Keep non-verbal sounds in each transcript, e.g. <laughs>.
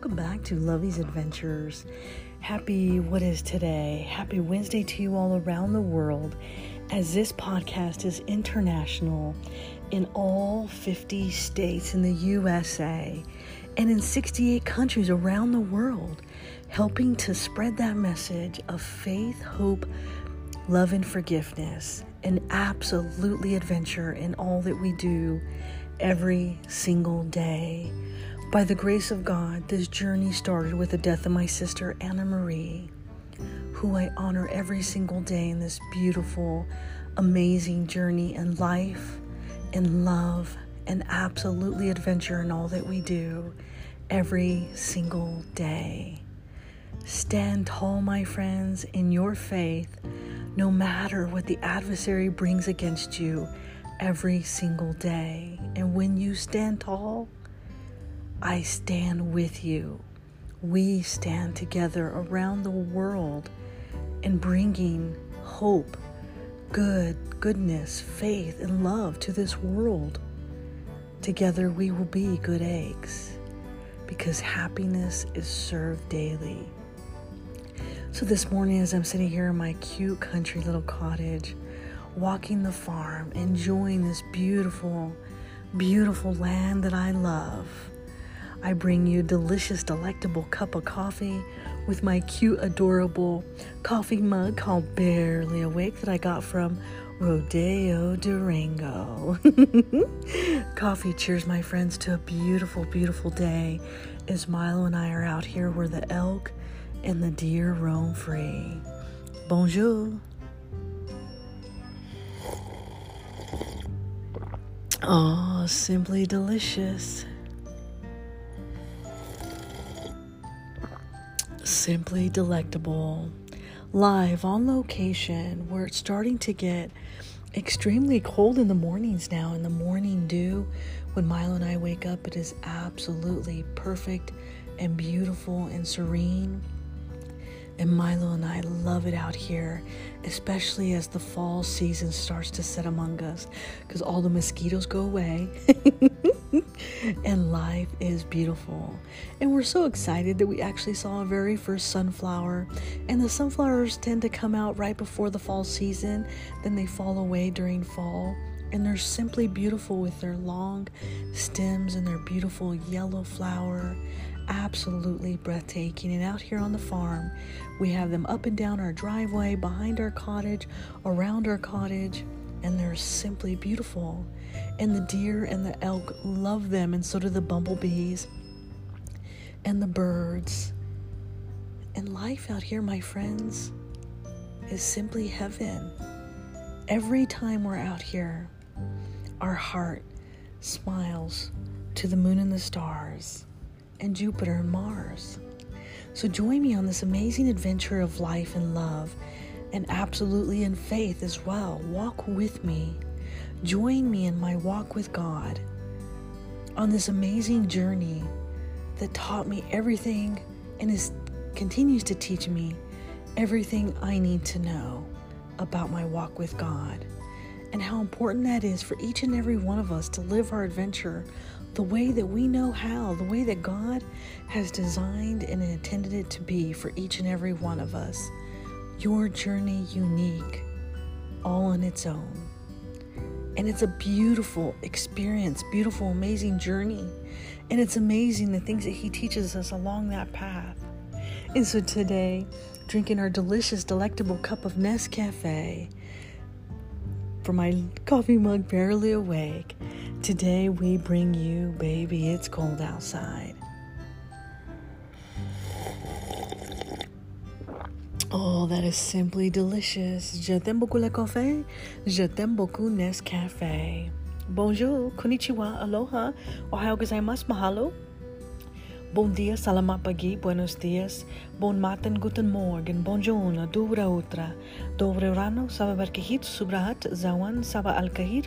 welcome back to Lovey's Adventures. Happy, what is today? Happy Wednesday to you all around the world, as this podcast is international in all 50 states in the USA and in 68 countries around the world, helping to spread that message of faith, hope, love, and forgiveness, and absolutely adventure in all that we do every single day. By the grace of God, this journey started with the death of my sister Anna Marie, who I honor every single day in this beautiful, amazing journey in life, in love, and absolutely adventure in all that we do every single day. Stand tall, my friends, in your faith, no matter what the adversary brings against you every single day. And when you stand tall, I stand with you. We stand together around the world in bringing hope, good, goodness, faith, and love to this world. Together we will be good eggs because happiness is served daily. So, this morning, as I'm sitting here in my cute country little cottage, walking the farm, enjoying this beautiful, beautiful land that I love, I bring you delicious, delectable cup of coffee with my cute, adorable coffee mug called Barely Awake that I got from Rodeo Durango. <laughs> coffee cheers, my friends, to a beautiful, beautiful day as Milo and I are out here where the elk and the deer roam free. Bonjour. Oh, simply delicious. Simply delectable. Live on location where it's starting to get extremely cold in the mornings now. In the morning dew, when Milo and I wake up, it is absolutely perfect and beautiful and serene. And Milo and I love it out here, especially as the fall season starts to set among us because all the mosquitoes go away <laughs> and life is beautiful. And we're so excited that we actually saw a very first sunflower. And the sunflowers tend to come out right before the fall season, then they fall away during fall. And they're simply beautiful with their long stems and their beautiful yellow flower absolutely breathtaking. And out here on the farm, we have them up and down our driveway, behind our cottage, around our cottage, and they're simply beautiful. And the deer and the elk love them, and so do the bumblebees and the birds. And life out here, my friends, is simply heaven. Every time we're out here, our heart smiles to the moon and the stars and Jupiter and Mars. So join me on this amazing adventure of life and love, and absolutely in faith as well. Walk with me. Join me in my walk with God on this amazing journey that taught me everything and is continues to teach me everything I need to know about my walk with God and how important that is for each and every one of us to live our adventure the way that we know how, the way that God has designed and intended it to be for each and every one of us. Your journey unique, all on its own. And it's a beautiful experience, beautiful, amazing journey. And it's amazing the things that He teaches us along that path. And so today, drinking our delicious, delectable cup of Nescafe from my coffee mug, barely awake, Today we bring you Baby It's Cold Outside. Oh, that is simply delicious. Je t'aime beaucoup le café. Je t'aime beaucoup Nescafe. Bonjour, konnichiwa, aloha, ohayo gozaimasu, mahalo. Bon dia, salamat pagi, buenos dias, bon matin, guten morgen, bonjour, dobra utra, dobre rano, saba barkahit, subrahat, zawan, saba alkahir,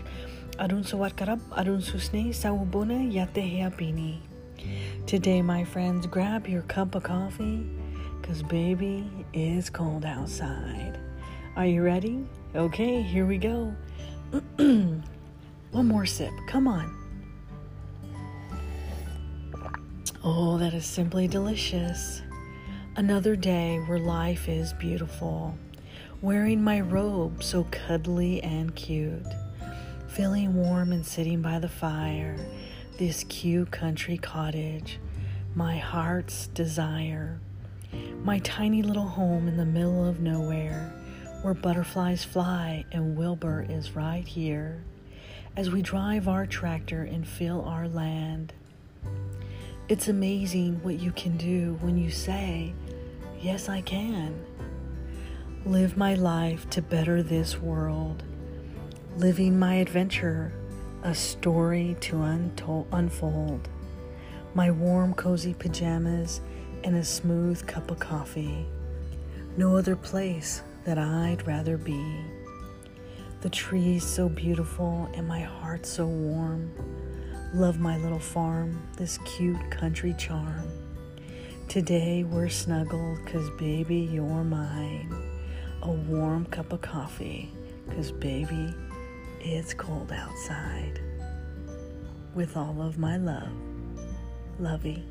Arun Sawadkarab, Arun Susne, Sawubona, Yatehea Bini. Today, my friends, grab your cup of coffee, because baby, it's cold outside. Are you ready? Okay, here we go. <clears throat> One more sip. Come on. Oh, that is simply delicious. Another day where life is beautiful. Wearing my robe so cuddly and cute. Feeling warm and sitting by the fire. This cute country cottage. My heart's desire. My tiny little home in the middle of nowhere where butterflies fly and Wilbur is right here as we drive our tractor and fill our land. It's amazing what you can do when you say, Yes, I can. Live my life to better this world. Living my adventure, a story to unfold. My warm, cozy pajamas and a smooth cup of coffee. No other place that I'd rather be. The trees so beautiful and my heart so warm. Love my little farm, this cute country charm. Today we're snuggled, cause baby, you're mine. A warm cup of coffee, cause baby, it's cold outside. With all of my love, Lovey.